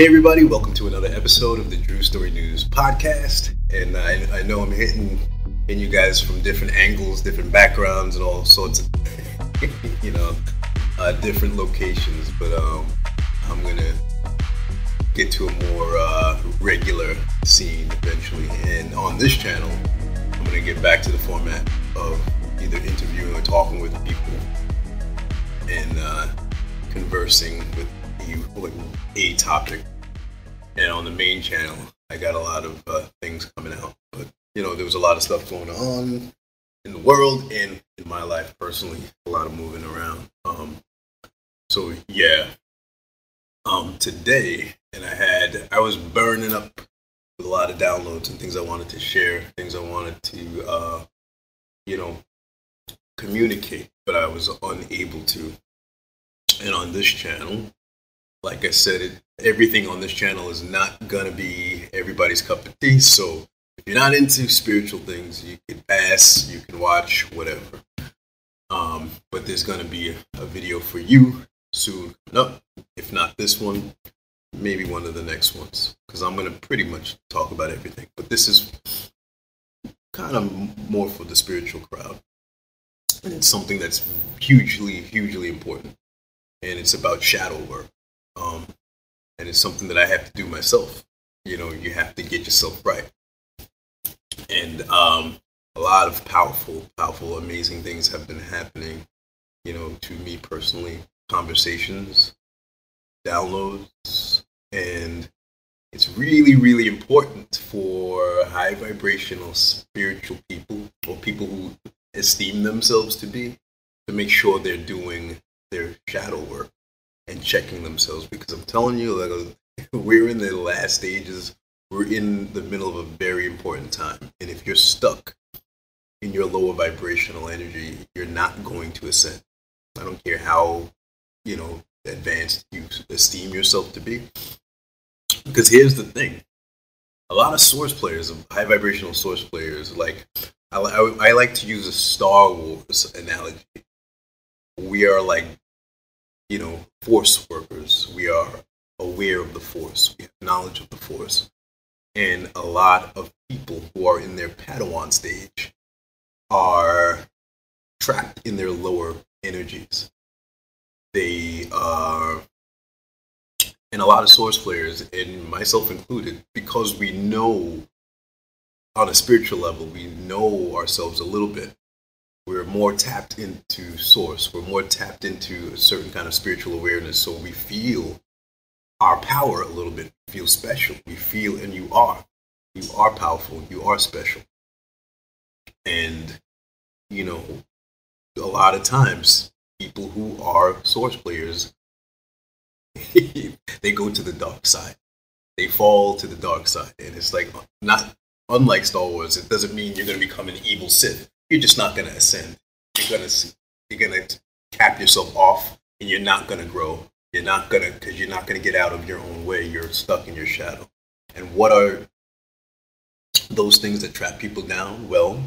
Hey, everybody, welcome to another episode of the Drew Story News podcast. And I, I know I'm hitting, hitting you guys from different angles, different backgrounds, and all sorts of, you know, uh, different locations. But um, I'm going to get to a more uh, regular scene eventually. And on this channel, I'm going to get back to the format of either interviewing or talking with people and uh, conversing with you a topic. And on the main channel, I got a lot of uh, things coming out. But, you know, there was a lot of stuff going on in the world and in my life personally, a lot of moving around. Um, so, yeah. Um, today, and I had, I was burning up with a lot of downloads and things I wanted to share, things I wanted to, uh, you know, communicate, but I was unable to. And on this channel, like I said, it, everything on this channel is not gonna be everybody's cup of tea. So if you're not into spiritual things, you can pass, you can watch, whatever. Um, but there's gonna be a, a video for you soon up. If not this one, maybe one of the next ones, because I'm gonna pretty much talk about everything. But this is kind of more for the spiritual crowd, and it's something that's hugely, hugely important, and it's about shadow work. Um, and it's something that I have to do myself. You know, you have to get yourself right. And um, a lot of powerful, powerful, amazing things have been happening, you know, to me personally. Conversations, downloads, and it's really, really important for high vibrational spiritual people or people who esteem themselves to be to make sure they're doing their shadow work and checking themselves because I'm telling you, like, we're in the last stages. We're in the middle of a very important time. And if you're stuck in your lower vibrational energy, you're not going to ascend. I don't care how, you know, advanced you esteem yourself to be. Because here's the thing a lot of source players, high vibrational source players, like I, I, I like to use a Star Wars analogy. We are like you know, force workers. We are aware of the force. We have knowledge of the force. And a lot of people who are in their Padawan stage are trapped in their lower energies. They are, and a lot of source players, and myself included, because we know on a spiritual level, we know ourselves a little bit we're more tapped into source we're more tapped into a certain kind of spiritual awareness so we feel our power a little bit we feel special we feel and you are you are powerful you are special. And you know a lot of times people who are source players they go to the dark side. They fall to the dark side and it's like not unlike star wars it doesn't mean you're going to become an evil sith you're just not going to ascend. You're going to you're going to cap yourself off, and you're not going to grow. You're not going to because you're not going to get out of your own way. You're stuck in your shadow. And what are those things that trap people down? Well,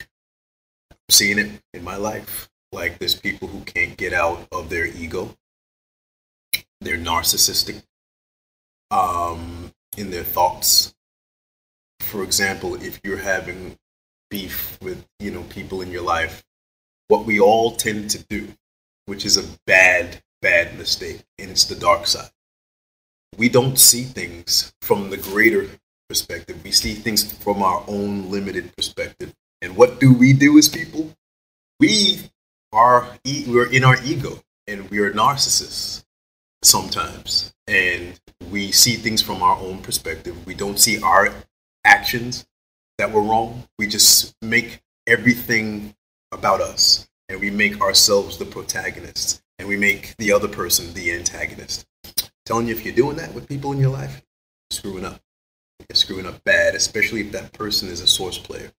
I'm seeing it in my life. Like there's people who can't get out of their ego. They're narcissistic um, in their thoughts. For example, if you're having beef with you know people in your life. What we all tend to do which is a bad bad mistake and it's the dark side. We don't see things from the greater perspective. We see things from our own limited perspective. And what do we do as people? We are we're in our ego and we are narcissists sometimes. And we see things from our own perspective. We don't see our actions that we're wrong. We just make everything about us and we make ourselves the protagonists and we make the other person the antagonist. I'm telling you, if you're doing that with people in your life, you're screwing up. You're screwing up bad, especially if that person is a source player,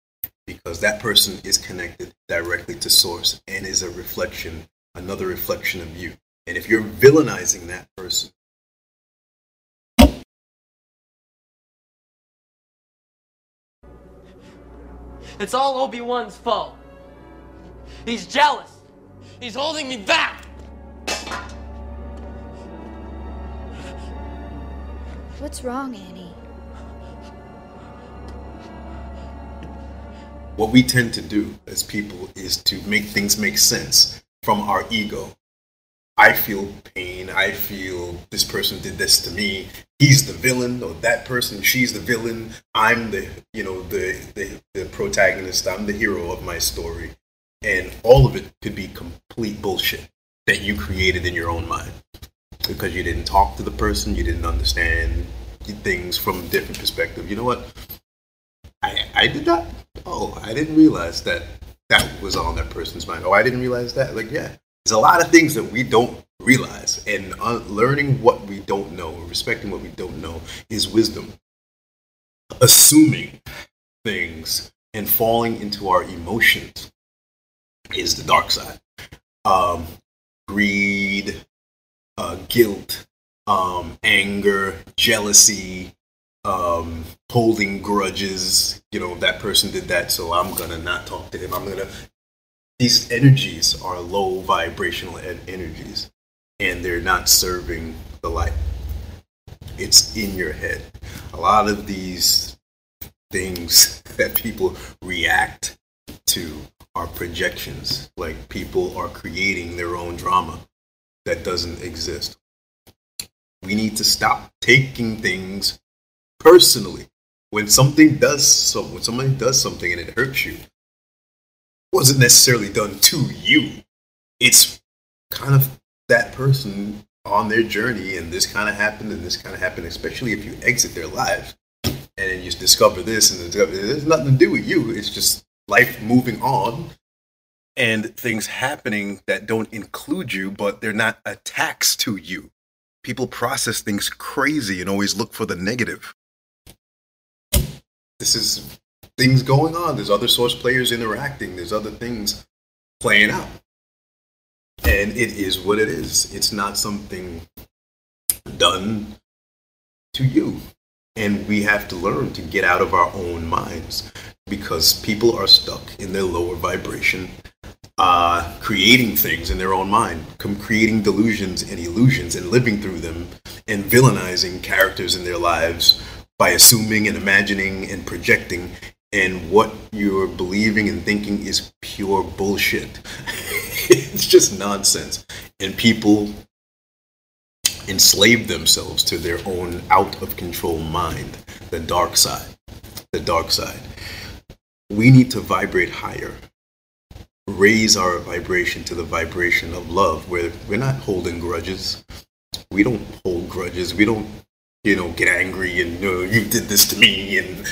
because that person is connected directly to source and is a reflection, another reflection of you. And if you're villainizing that person, It's all Obi-Wan's fault. He's jealous. He's holding me back. What's wrong, Annie? What we tend to do as people is to make things make sense from our ego. I feel pain. I feel this person did this to me. He's the villain, or that person, she's the villain. I'm the, you know, the, the the protagonist. I'm the hero of my story, and all of it could be complete bullshit that you created in your own mind because you didn't talk to the person, you didn't understand things from a different perspective. You know what? I I did that. Oh, I didn't realize that that was on that person's mind. Oh, I didn't realize that. Like, yeah, there's a lot of things that we don't realize, and uh, learning what we don't know, respecting what we don't know, is wisdom. Assuming things and falling into our emotions is the dark side. Um, greed, uh, guilt, um, anger, jealousy, um, holding grudges. You know, that person did that, so I'm gonna not talk to him. I'm gonna. These energies are low vibrational energies, and they're not serving the light. It's in your head. A lot of these things that people react to are projections. Like people are creating their own drama that doesn't exist. We need to stop taking things personally. When something does so, when somebody does something and it hurts you, wasn't necessarily done to you. It's kind of that person on their journey, and this kind of happened, and this kind of happened. Especially if you exit their lives, and then you discover this, and discover, there's nothing to do with you. It's just life moving on, and things happening that don't include you, but they're not attacks to you. People process things crazy and always look for the negative this is things going on. There's other source players interacting. There's other things playing out. And it is what it is. It's not something done to you. And we have to learn to get out of our own minds because people are stuck in their lower vibration, uh, creating things in their own mind, creating delusions and illusions and living through them and villainizing characters in their lives by assuming and imagining and projecting and what you're believing and thinking is pure bullshit. it's just nonsense. And people enslave themselves to their own out of control mind, the dark side. The dark side. We need to vibrate higher, raise our vibration to the vibration of love, where we're not holding grudges. We don't hold grudges. We don't you know, get angry and you, know, you did this to me and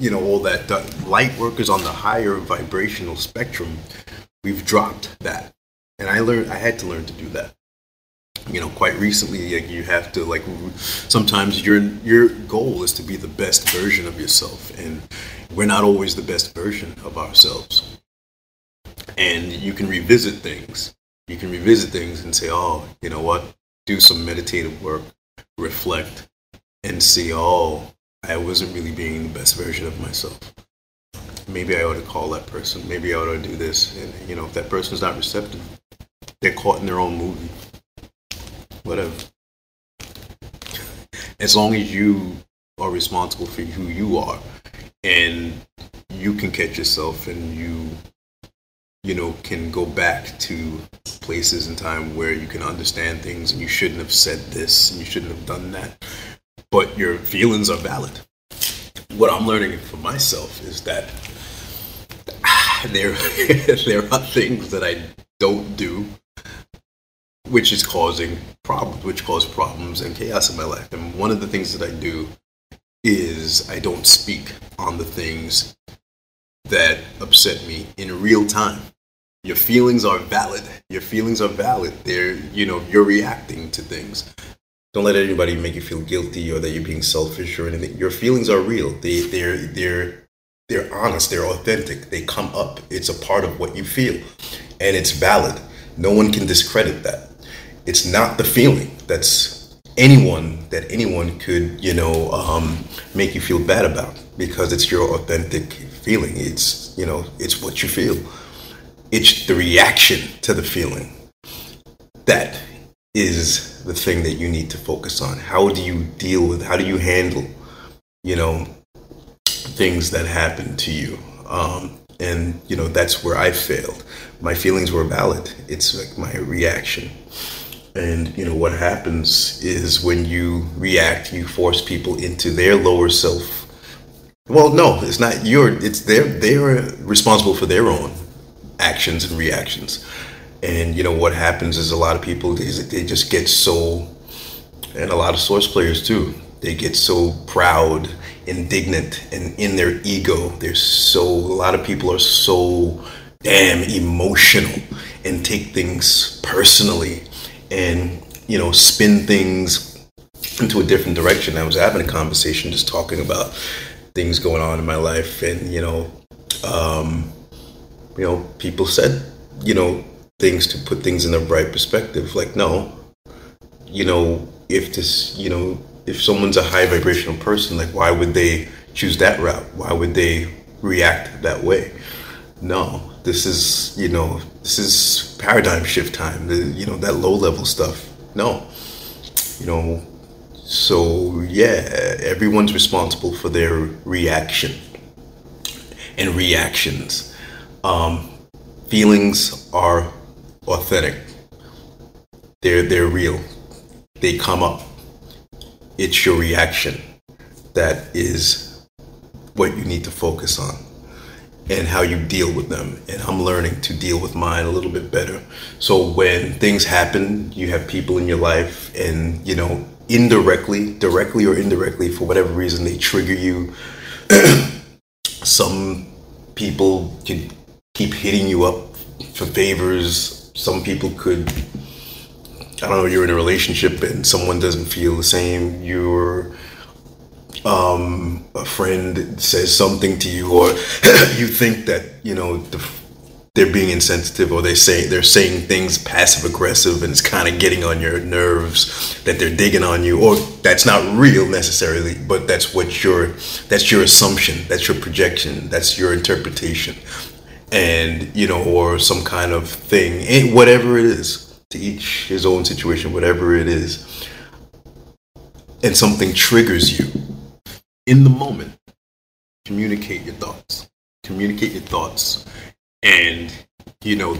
you know all that. The light workers on the higher vibrational spectrum, we've dropped that, and I learned I had to learn to do that. You know, quite recently, like you have to like sometimes your your goal is to be the best version of yourself, and we're not always the best version of ourselves. And you can revisit things. You can revisit things and say, oh, you know what? Do some meditative work, reflect, and see, oh, I wasn't really being the best version of myself. Maybe I ought to call that person. Maybe I ought to do this. And, you know, if that person's not receptive, they're caught in their own movie. Whatever. As long as you are responsible for who you are and you can catch yourself and you you know can go back to places in time where you can understand things and you shouldn't have said this and you shouldn't have done that but your feelings are valid. What I'm learning for myself is that there there are things that I don't do, which is causing problems, which cause problems and chaos in my life. And one of the things that I do is I don't speak on the things that upset me in real time. Your feelings are valid. Your feelings are valid. They're, you know, you're reacting to things. Don't let anybody make you feel guilty or that you're being selfish or anything. Your feelings are real. They they're they're they're honest, they're authentic. They come up. It's a part of what you feel. And it's valid. No one can discredit that. It's not the feeling that's anyone that anyone could, you know, um, make you feel bad about because it's your authentic feeling. It's, you know, it's what you feel. It's the reaction to the feeling that is the thing that you need to focus on. How do you deal with? How do you handle, you know, things that happen to you? Um, and you know that's where I failed. My feelings were valid. It's like my reaction. And you know what happens is when you react, you force people into their lower self. Well, no, it's not your. It's their. They're responsible for their own actions and reactions. And you know what happens is a lot of people they, they just get so, and a lot of source players too. They get so proud, indignant, and in their ego. They're so. A lot of people are so damn emotional and take things personally, and you know spin things into a different direction. I was having a conversation just talking about things going on in my life, and you know, um, you know, people said, you know, things to put things in the right perspective. Like, no, you know, if this, you know, if someone's a high vibrational person, like, why would they choose that route? Why would they react that way? No, this is, you know, this is paradigm shift time. The, you know, that low level stuff. No, you know, so yeah, everyone's responsible for their reaction and reactions. Um, feelings are authentic. They're they're real. They come up. It's your reaction that is what you need to focus on and how you deal with them. And I'm learning to deal with mine a little bit better. So when things happen, you have people in your life and you know, indirectly, directly or indirectly for whatever reason they trigger you. Some people can keep hitting you up for favors. Some people could, I don't know, you're in a relationship and someone doesn't feel the same. You're, um, a friend says something to you, or you think that, you know, the, they're being insensitive or they say they're saying things passive aggressive and it's kind of getting on your nerves that they're digging on you or that's not real necessarily but that's what your that's your assumption that's your projection that's your interpretation and you know or some kind of thing. Whatever it is to each his own situation whatever it is and something triggers you in the moment communicate your thoughts. Communicate your thoughts and you know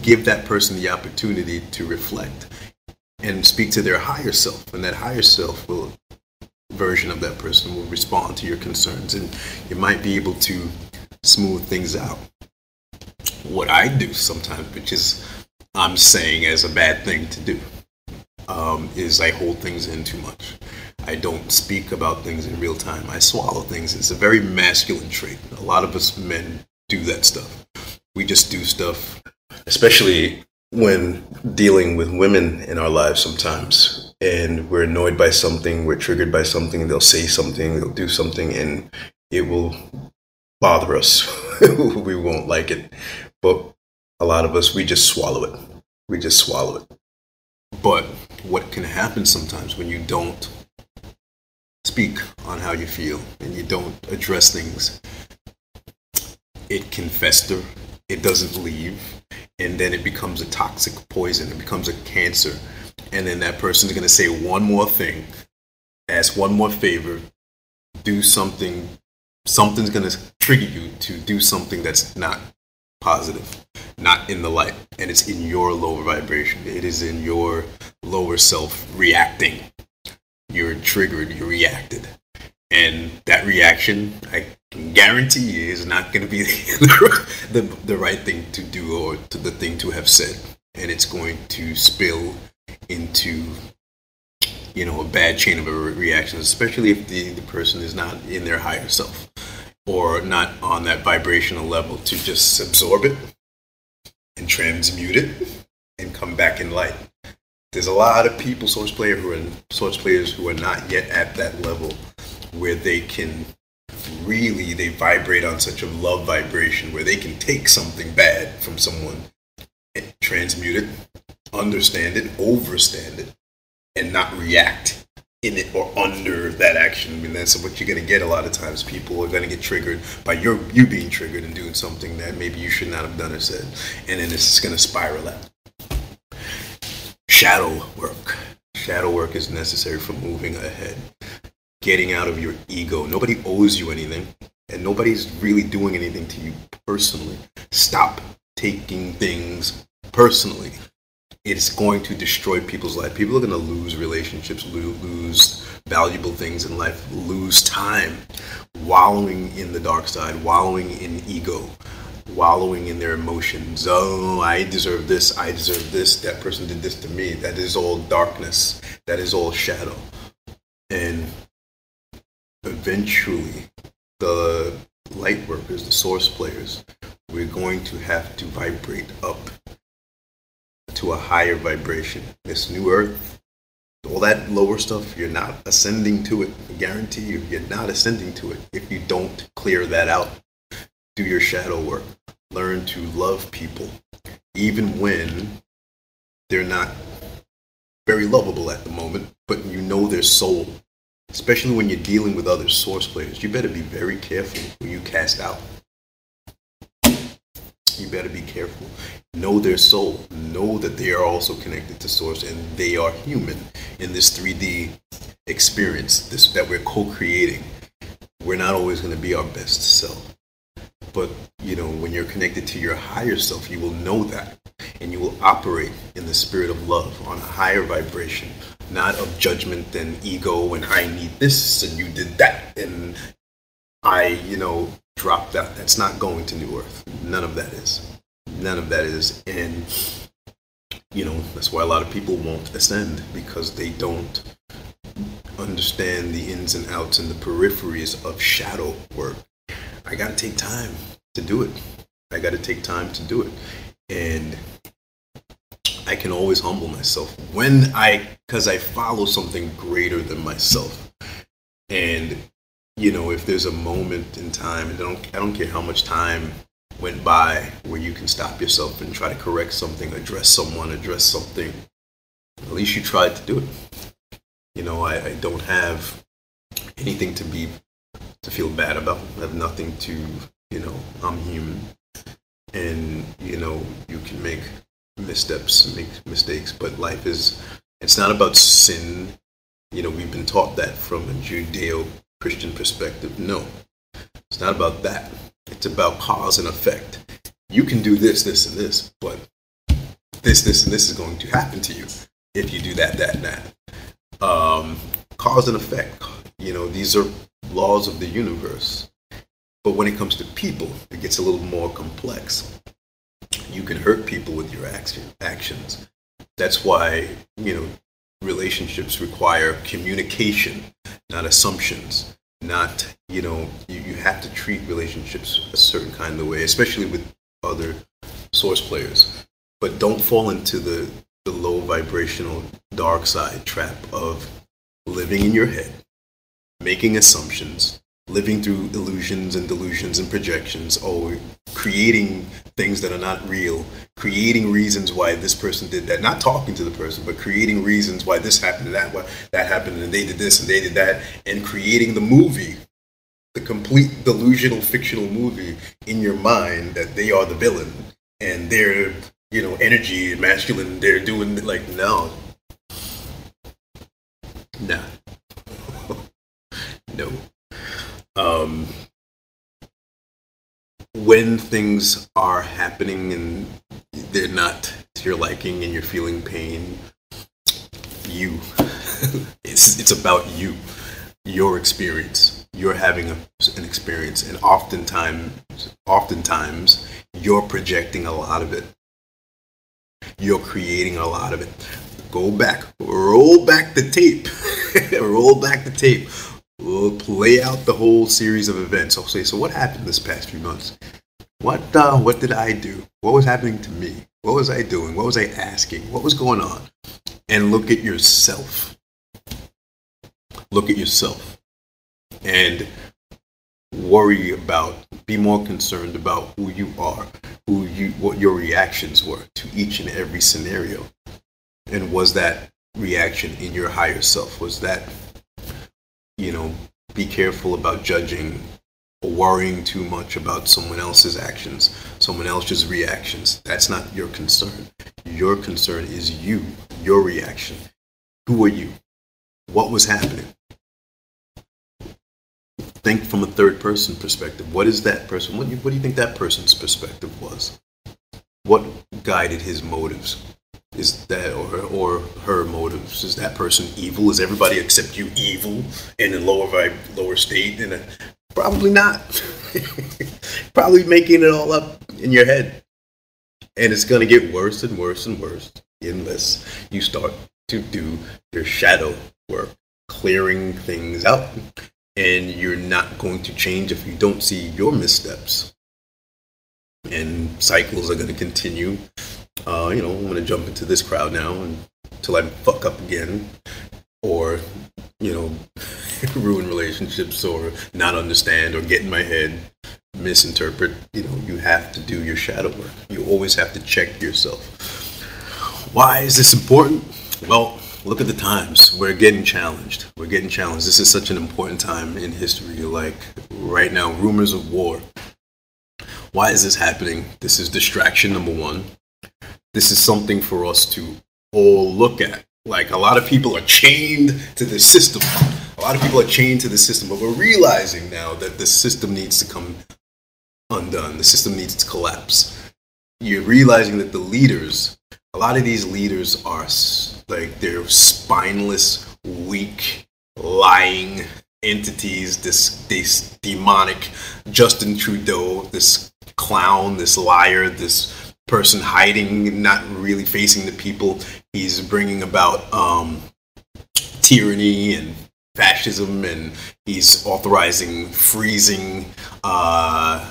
give that person the opportunity to reflect and speak to their higher self. And that higher self will version of that person will respond to your concerns. And you might be able to smooth things out. What I do sometimes, which is I'm saying as a bad thing to do, um, is I hold things in too much. I don't speak about things in real time. I swallow things. It's a very masculine trait. A lot of us men do that stuff. We just do stuff, especially when dealing with women in our lives sometimes. And we're annoyed by something, we're triggered by something, they'll say something, they'll do something, and it will bother us. we won't like it. But a lot of us, we just swallow it. We just swallow it. But what can happen sometimes when you don't speak on how you feel and you don't address things, it can fester, it doesn't leave, and then it becomes a toxic poison, it becomes a cancer. And then that person's going to say one more thing, ask one more favor, do something something's going to trigger you to do something that's not positive, not in the light, and it's in your lower vibration. It is in your lower self reacting. You're triggered, you reacted. And that reaction, I can guarantee you, is not going to be the, the, the right thing to do or to the thing to have said. And it's going to spill into you know a bad chain of reactions especially if the, the person is not in their higher self or not on that vibrational level to just absorb it and transmute it and come back in light. There's a lot of people, source players who are source players who are not yet at that level where they can really they vibrate on such a love vibration where they can take something bad from someone and transmute it, understand it, overstand it, and not react in it or under that action. I mean, that's what you're going to get a lot of times. People are going to get triggered by your you being triggered and doing something that maybe you should not have done or said, and then it's going to spiral out. shadow work. Shadow work is necessary for moving ahead, getting out of your ego. Nobody owes you anything, and nobody's really doing anything to you personally. Stop taking things personally. It's going to destroy people's life. People are going to lose relationships, lose valuable things in life, lose time wallowing in the dark side, wallowing in ego, wallowing in their emotions. Oh, I deserve this. I deserve this. That person did this to me. That is all darkness. That is all shadow. And eventually, the light workers, the source players, we're going to have to vibrate up to a higher vibration. This new earth, all that lower stuff, you're not ascending to it. I guarantee you, you're not ascending to it if you don't clear that out. Do your shadow work. Learn to love people, even when they're not very lovable at the moment, but you know their soul. Especially when you're dealing with other source players, you better be very careful who you cast out you better be careful. Know their soul. Know that they are also connected to source and they are human in this 3D experience this that we're co-creating. We're not always going to be our best self. But, you know, when you're connected to your higher self, you will know that and you will operate in the spirit of love on a higher vibration, not of judgment and ego and I need this and you did that and I, you know, drop that. That's not going to New Earth. None of that is. None of that is. And, you know, that's why a lot of people won't ascend because they don't understand the ins and outs and the peripheries of shadow work. I got to take time to do it. I got to take time to do it. And I can always humble myself when I, because I follow something greater than myself. And you know, if there's a moment in time, and I don't, I don't care how much time went by where you can stop yourself and try to correct something, address someone, address something, at least you tried to do it. You know, I, I don't have anything to be, to feel bad about. I have nothing to, you know, I'm human. And, you know, you can make missteps, make mistakes, but life is, it's not about sin. You know, we've been taught that from a Judeo Christian perspective. No, it's not about that. It's about cause and effect. You can do this, this, and this, but this, this, and this is going to happen to you if you do that, that, and that. Um, cause and effect. You know, these are laws of the universe. But when it comes to people, it gets a little more complex. You can hurt people with your action, actions. That's why, you know, relationships require communication, not assumptions. Not, you know, you, you have to treat relationships a certain kind of way, especially with other source players. But don't fall into the, the low vibrational dark side trap of living in your head, making assumptions, living through illusions and delusions and projections, or creating things that are not real, creating reasons why this person did that, not talking to the person, but creating reasons why this happened and that, why that happened and they did this and they did that, and creating the movie, the complete delusional fictional movie in your mind that they are the villain and they're, you know, energy, masculine, they're doing like, no. Nah. no um, when things are happening and they're not to your liking and you're feeling pain, you. it's, it's about you, your experience. You're having a, an experience, and oftentimes, oftentimes, you're projecting a lot of it. You're creating a lot of it. Go back, roll back the tape, roll back the tape We'll play out the whole series of events. I'll say, so what happened this past few months? What uh, what did I do? What was happening to me? What was I doing? What was I asking? What was going on? And look at yourself. Look at yourself. And worry about, be more concerned about who you are, who you, what your reactions were to each and every scenario. And was that reaction in your higher self? Was that you know, be careful about judging or worrying too much about someone else's actions, someone else's reactions. That's not your concern. Your concern is you, your reaction. Who are you? What was happening? Think from a third person perspective. What is that person? What do you, what do you think that person's perspective was? What guided his motives? Is that or or her motives? Is that person evil? Is everybody except you evil in a lower vibe, lower state? And uh, probably not. probably making it all up in your head, and it's gonna get worse and worse and worse unless you start to do your shadow work, clearing things out, and you're not going to change if you don't see your missteps. And cycles are going to continue uh, you know, I'm gonna jump into this crowd now until I fuck up again, or you know, ruin relationships, or not understand, or get in my head, misinterpret. You know, you have to do your shadow work. You always have to check yourself. Why is this important? Well, look at the times. We're getting challenged. We're getting challenged. This is such an important time in history. Like right now, rumors of war. Why is this happening? This is distraction number one this is something for us to all look at. Like a lot of people are chained to the system. A lot of people are chained to the system, but we're realizing now that the system needs to come undone. The system needs to collapse. You're realizing that the leaders, a lot of these leaders are like they're spineless, weak, lying entities. This this demonic Justin Trudeau, this clown, this liar, this person hiding, not really facing the people. He's bringing about um, tyranny and fascism, and he's authorizing freezing uh,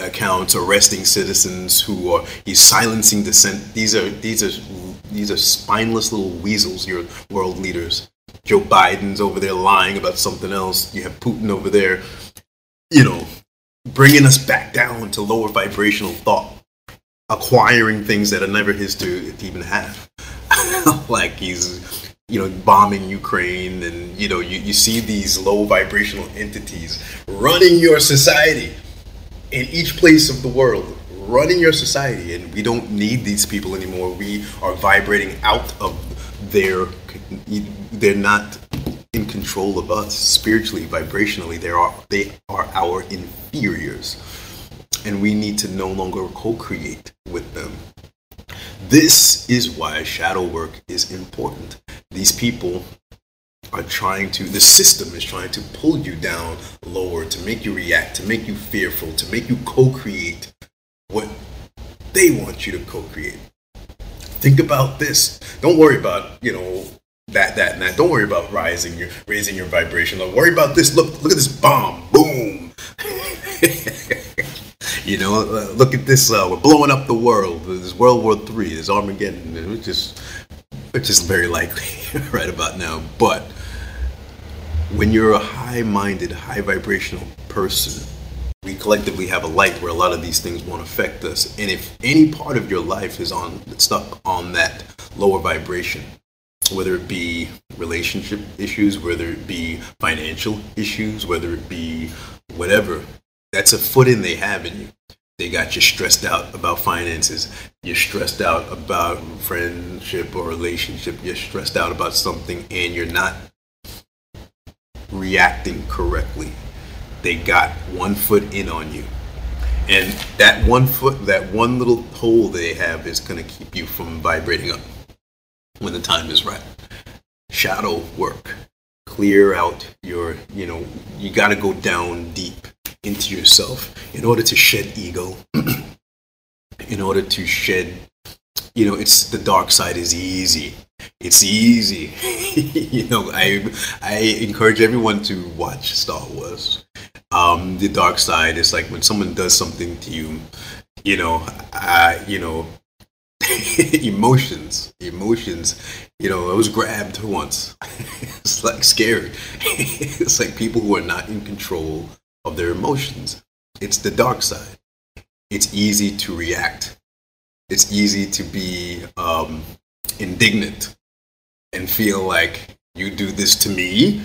accounts, arresting citizens who are. He's silencing dissent. These are these are these are spineless little weasels. Your world leaders. Joe Biden's over there lying about something else. You have Putin over there, you know, bringing us back down to lower vibrational thought acquiring things that are never his to, even have. like he's, you know, bombing Ukraine, and you know, you, you see these low vibrational entities running your society in each place of the world, running your society, and we don't need these people anymore. We are vibrating out of their. They're not control of us spiritually, vibrationally. They are they are our inferiors and we need to no longer co-create with them. This is why shadow work is important. These people are trying to, the system is trying to pull you down lower, to make you react, to make you fearful, to make you co create what they want you to co create. Think about this. Don't worry about, you know, that, that, and that. Don't worry about rising your, raising your vibration. Don't worry about this. Look, look at this bomb. Boom. You know, uh, look at this. Uh, we're blowing up the world. There's World War Three. There's Armageddon, which is which is very likely right about now. But when you're a high-minded, high vibrational person, we collectively have a light where a lot of these things won't affect us. And if any part of your life is on stuck on that lower vibration, whether it be relationship issues, whether it be financial issues, whether it be whatever, that's a foot in they have in you. They got you stressed out about finances. You're stressed out about friendship or relationship. You're stressed out about something and you're not reacting correctly. They got one foot in on you. And that one foot, that one little pole they have is going to keep you from vibrating up when the time is right. Shadow work. Clear out your, you know, you got to go down deep into yourself in order to shed ego, in order to shed, you know, it's the dark side is easy. It's easy. you know, I I encourage everyone to watch Star Wars. Um, the dark side is like when someone does something to you, you know, uh, you know, emotions, emotions. You know, I was grabbed once. it's like scary. it's like people who are not in control of their emotions. It's the dark side. It's easy to react. It's easy to be um, indignant and feel like you do this to me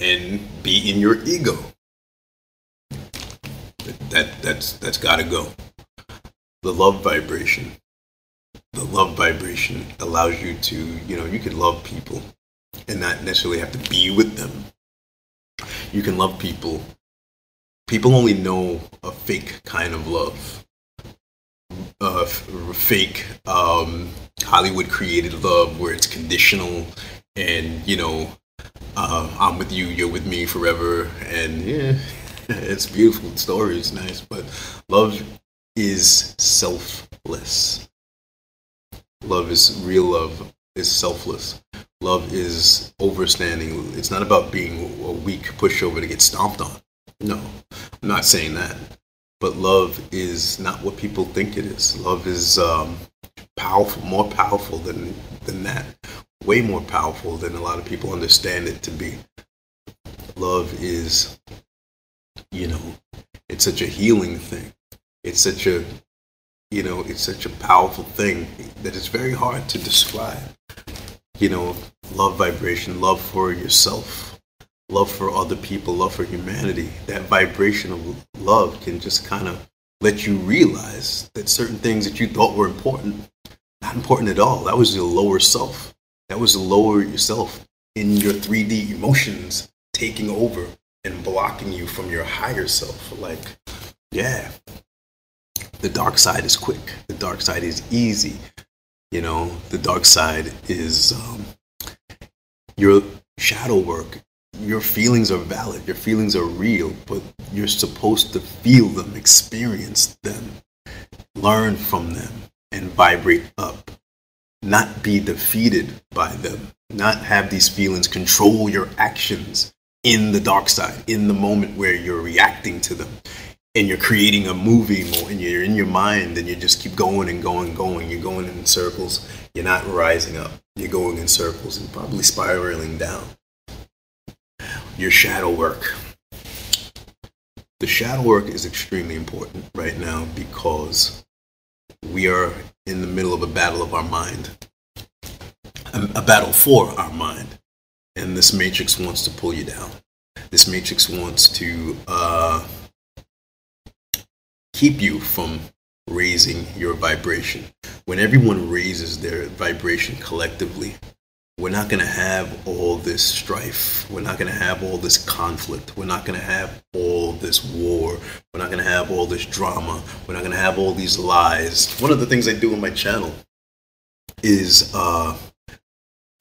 and be in your ego. that that's that's got to go. The love vibration. The love vibration allows you to, you know, you can love people and not necessarily have to be with them. You can love people. People only know a fake kind of love. A fake um, Hollywood created love where it's conditional and, you know, uh, I'm with you, you're with me forever. And yeah, it's beautiful. The story is nice, but love is selfless. Love is real love is selfless. Love is overstanding. It's not about being a weak pushover to get stomped on. No, I'm not saying that. But love is not what people think it is. Love is um, powerful, more powerful than than that. Way more powerful than a lot of people understand it to be. Love is, you know, it's such a healing thing. It's such a, you know, it's such a powerful thing that it's very hard to describe you know, love vibration, love for yourself, love for other people, love for humanity. That vibration of love can just kind of let you realize that certain things that you thought were important, not important at all. That was your lower self. That was the lower yourself in your 3D emotions taking over and blocking you from your higher self. Like, yeah, the dark side is quick. The dark side is easy. You know, the dark side is um, your shadow work. Your feelings are valid. Your feelings are real, but you're supposed to feel them, experience them, learn from them, and vibrate up. Not be defeated by them. Not have these feelings control your actions in the dark side, in the moment where you're reacting to them and you're creating a movie and you're in your mind and you just keep going and going and going. You're going in circles. You're not rising up. You're going in circles and probably spiraling down. Your shadow work. The shadow work is extremely important right now because we are in the middle of a battle of our mind a, battle for our mind. And this matrix wants to pull you down. This matrix wants to uh, keep you from raising your vibration. When everyone raises their vibration collectively, we're not going to have all this strife. We're not going to have all this conflict. We're not going to have all this war. We're not going to have all this drama. We're not going to have all these lies. One of the things I do on my channel is, uh,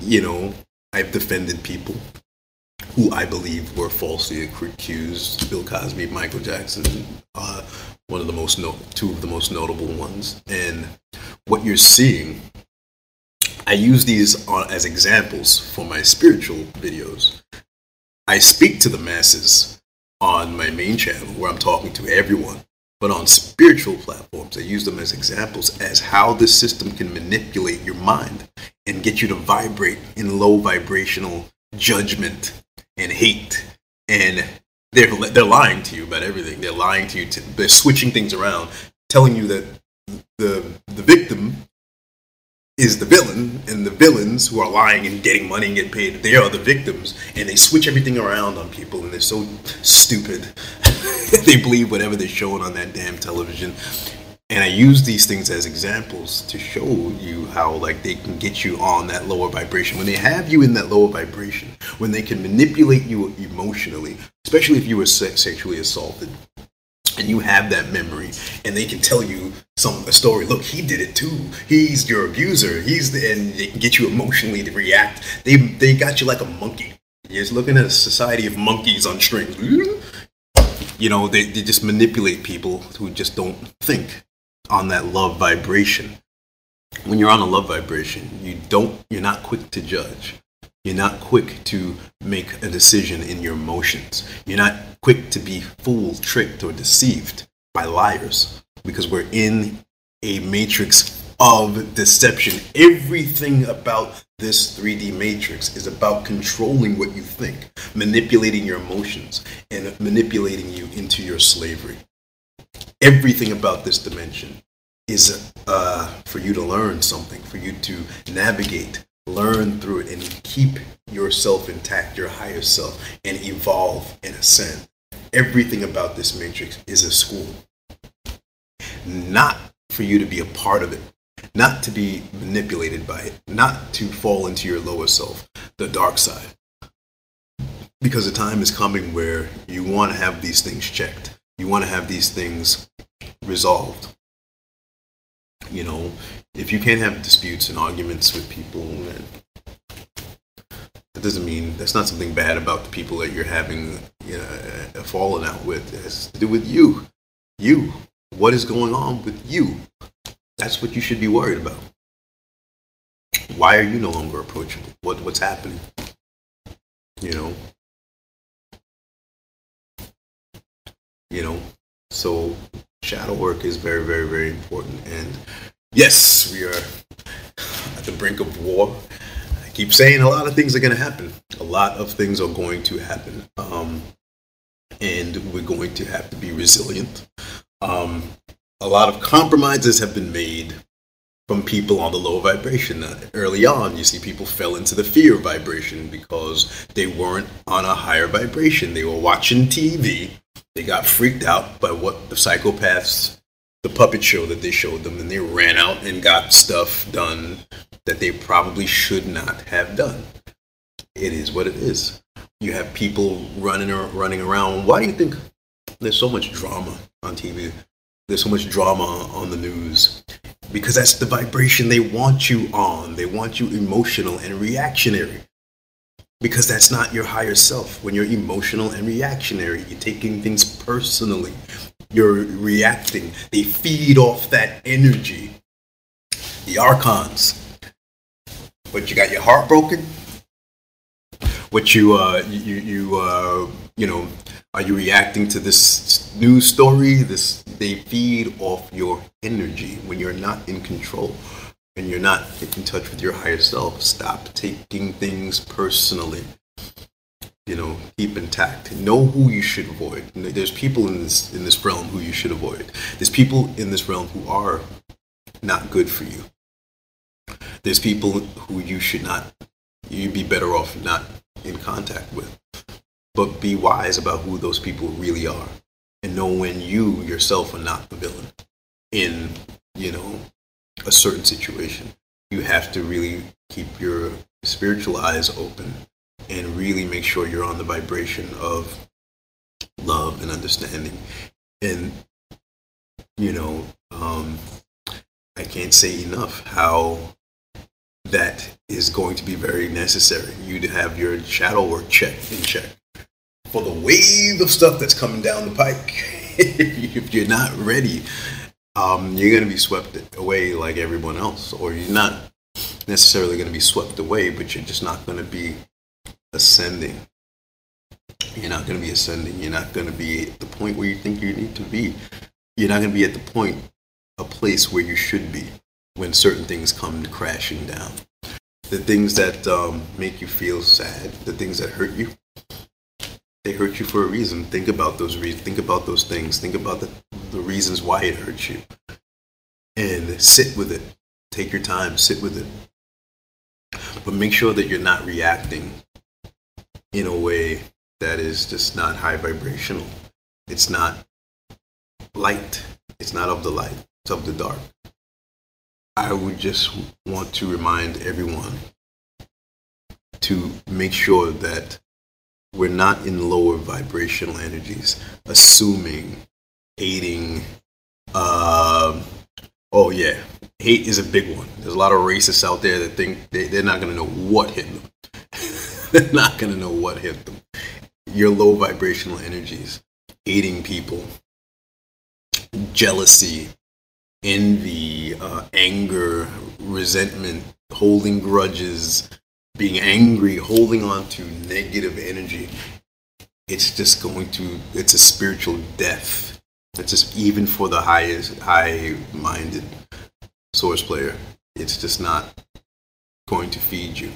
you know, I've defended people who I believe were falsely accused Bill Cosby, Michael Jackson, uh, one of the most no- two of the most notable ones. And what you're seeing, I use these as examples for my spiritual videos. I speak to the masses on my main channel where I'm talking to everyone. But on spiritual platforms, I use them as examples as how the system can manipulate your mind and get you to vibrate in low vibrational judgment and hate and they're they're lying to you about everything. They're lying to you. To, they're switching things around, telling you that the the victim is the villain, and the villains who are lying and getting money and getting paid, they are the victims, and they switch everything around on people, and they're so stupid. they believe whatever they're showing on that damn television, and I use these things as examples to show you how like they can get you on that lower vibration. When they have you in that lower vibration, when they can manipulate you emotionally, especially if you were sexually assaulted, and you have that memory, and they can tell you some a story. Look, he did it too. He's your abuser. He's the, and they can get you emotionally to react. They they got you like a monkey. You're just looking at a society of monkeys on strings. You know, they, they just manipulate people who just don't think on that love vibration. When you're on a love vibration, you don't you're not quick to judge. You're not quick to make a decision in your emotions. You're not quick to be fooled, tricked, or deceived by liars because we're in a matrix of deception. Everything about this 3D matrix is about controlling what you think, manipulating your emotions, and manipulating you into your slavery everything about this dimension is uh, for you to learn something, for you to navigate, learn through it, and keep yourself intact, your higher self, and evolve and ascend. everything about this matrix is a school. Not for you to be a part of it, not to be manipulated by it, not to fall into your lower self, the dark side. Because the time is coming where you want to have these things checked. You want to have these things resolved. You know, if you can't have disputes and arguments with people, that doesn't mean that's not something bad about the people that you're having you know, a falling out with. It has to do with you. You. What is going on with you? That's what you should be worried about. Why are you no longer approachable? What what's happening? You know. You know. So shadow work is very, very, very important. And yes, we are at the brink of war i keep saying a lot of things are going to happen. A lot of things are going to happen. Um, and we're going to have to be resilient. Um, a lot of compromises have been made from people on the low vibration. Uh, early on, you see people fell into the fear vibration because they weren't on a higher vibration. They were watching TV. They got freaked out by what the psychopaths, the puppet show that they showed them, and they ran out and got stuff done that they probably should not have done. It is what it is. You have people running or running around. Why do you think there's so much drama on TV? There's so much drama on the news because that's the vibration they want you on. They want you emotional and reactionary because that's not your higher self. When you're emotional and reactionary, you're taking things personally. You're reacting. They feed off that energy. The archons, but you got your heart broken. What you uh you you uh you know are you reacting to this news story? This they feed off your energy when you're not in control and you're not in touch with your higher self. Stop taking things personally. You know, keep intact. Know who you should avoid. There's people in this in this realm who you should avoid. There's people in this realm who are not good for you there's people who you should not you'd be better off not in contact with but be wise about who those people really are and know when you yourself are not the villain in you know a certain situation you have to really keep your spiritual eyes open and really make sure you're on the vibration of love and understanding and you know um, i can't say enough how that is going to be very necessary. You to have your shadow work check in check for the wave of stuff that's coming down the pike. if you're not ready, um, you're going to be swept away like everyone else, or you're not necessarily going to be swept away, but you're just not going to be ascending. You're not going to be ascending. You're not going to be at the point where you think you need to be. You're not going to be at the point, a place where you should be when certain things come crashing down. The things that um, make you feel sad, the things that hurt you, they hurt you for a reason. Think about those reasons. Think about those things. Think about the, the reasons why it hurts you. And sit with it. Take your time, sit with it. But make sure that you're not reacting in a way that is just not high vibrational. It's not light. It's not of the light. It's of the dark. I would just want to remind everyone to make sure that we're not in lower vibrational energies, assuming, hating. Uh, oh, yeah, hate is a big one. There's a lot of racists out there that think they, they're not going to know what hit them. they're not going to know what hit them. Your low vibrational energies, hating people, jealousy, envy, uh, anger, resentment, holding grudges, being angry, holding on to negative energy, it's just going to, it's a spiritual death. It's just even for the highest, high-minded source player, it's just not going to feed you.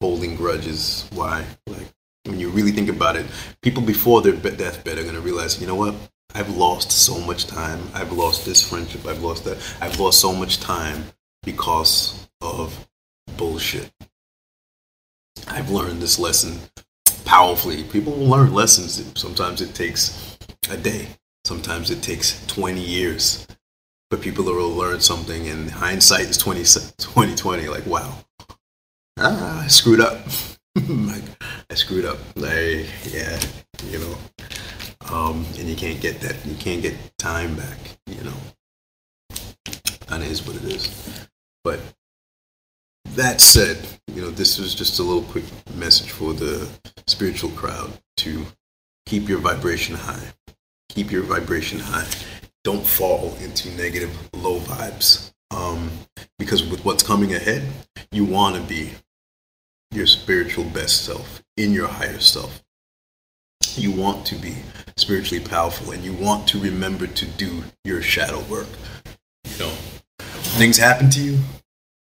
Holding grudges, why? Like when you really think about it, people before their deathbed are going to realize, you know what? I've lost so much time. I've lost this friendship. I've lost that. I've lost so much time because of bullshit. I've learned this lesson powerfully. People will learn lessons. Sometimes it takes a day. Sometimes it takes 20 years for people to learn something. And hindsight is 20, 2020. Like, wow, ah, I screwed up. I screwed up. Like, yeah, you know. Um, and you can't get that. You can't get time back. You know. It is what it is. But that said, you know, this was just a little quick message for the spiritual crowd to keep your vibration high. Keep your vibration high. Don't fall into negative, low vibes. Um, because with what's coming ahead, you want to be your spiritual best self, in your higher self. You want to be spiritually powerful and you want to remember to do your shadow work. You know, things happen to you,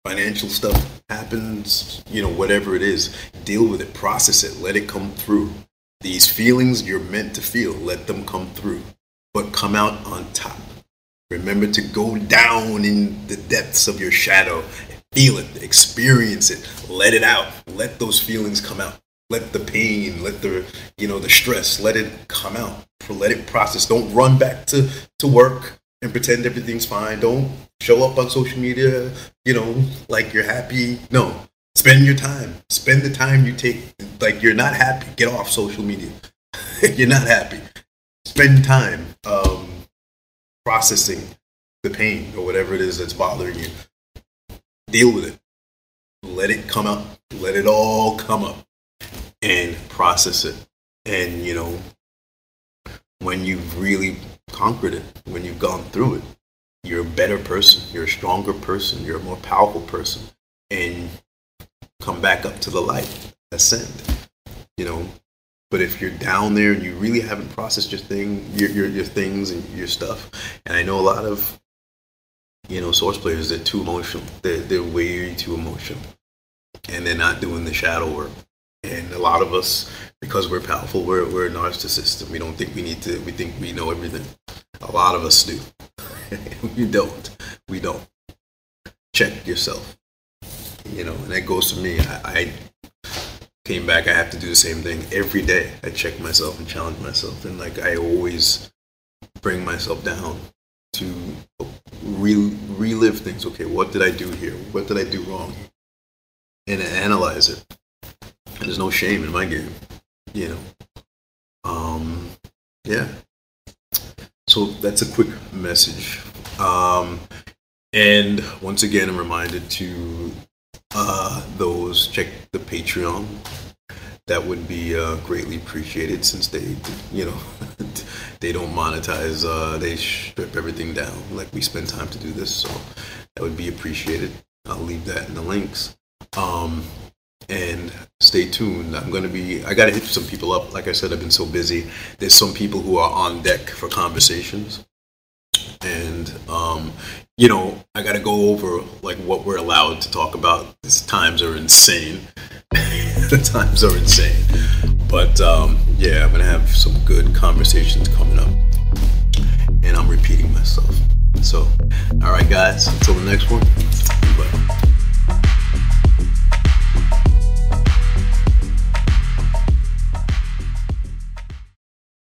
financial stuff happens, you know, whatever it is, deal with it, process it, let it come through. These feelings you're meant to feel, let them come through, but come out on top. Remember to go down in the depths of your shadow, feel it, experience it, let it out, let those feelings come out. Let the pain, let the you know the stress, let it come out. Let it process. Don't run back to to work and pretend everything's fine. Don't show up on social media, you know, like you're happy. No, spend your time. Spend the time you take. Like you're not happy. Get off social media. you're not happy. Spend time um, processing the pain or whatever it is that's bothering you. Deal with it. Let it come up. Let it all come up and process it. And you know, when you've really conquered it, when you've gone through it, you're a better person, you're a stronger person, you're a more powerful person, and come back up to the light, ascend. You know, but if you're down there and you really haven't processed your thing, your your, your things and your stuff, and I know a lot of you know source players they're too emotional, they're they're way too emotional, and they're not doing the shadow work. And a lot of us, because we're powerful, we're, we're narcissists and we don't think we need to, we think we know everything. A lot of us do. we don't. We don't. Check yourself. You know, and that goes to me. I, I came back, I have to do the same thing every day. I check myself and challenge myself. And like I always bring myself down to re- relive things. Okay, what did I do here? What did I do wrong? And analyze it And there's no shame in my game, you know. Um, yeah. So that's a quick message. Um, and once again, I'm reminded to uh, those check the Patreon. That would be uh, greatly appreciated since they, you know, they don't monetize. Uh, they strip everything down. Like we spend time to do this, so that would be appreciated. I'll leave that in the links. Um, and stay tuned. I'm going to be, I got to hit some people up. Like I said, I've been so busy. There's some people who are on deck for conversations. And, um, you know, I got to go over like what we're allowed to talk about. These times are insane. the times are insane. But um, yeah, I'm to have some good conversations coming up. And I'm repeating myself. So, all right, guys, until the next one.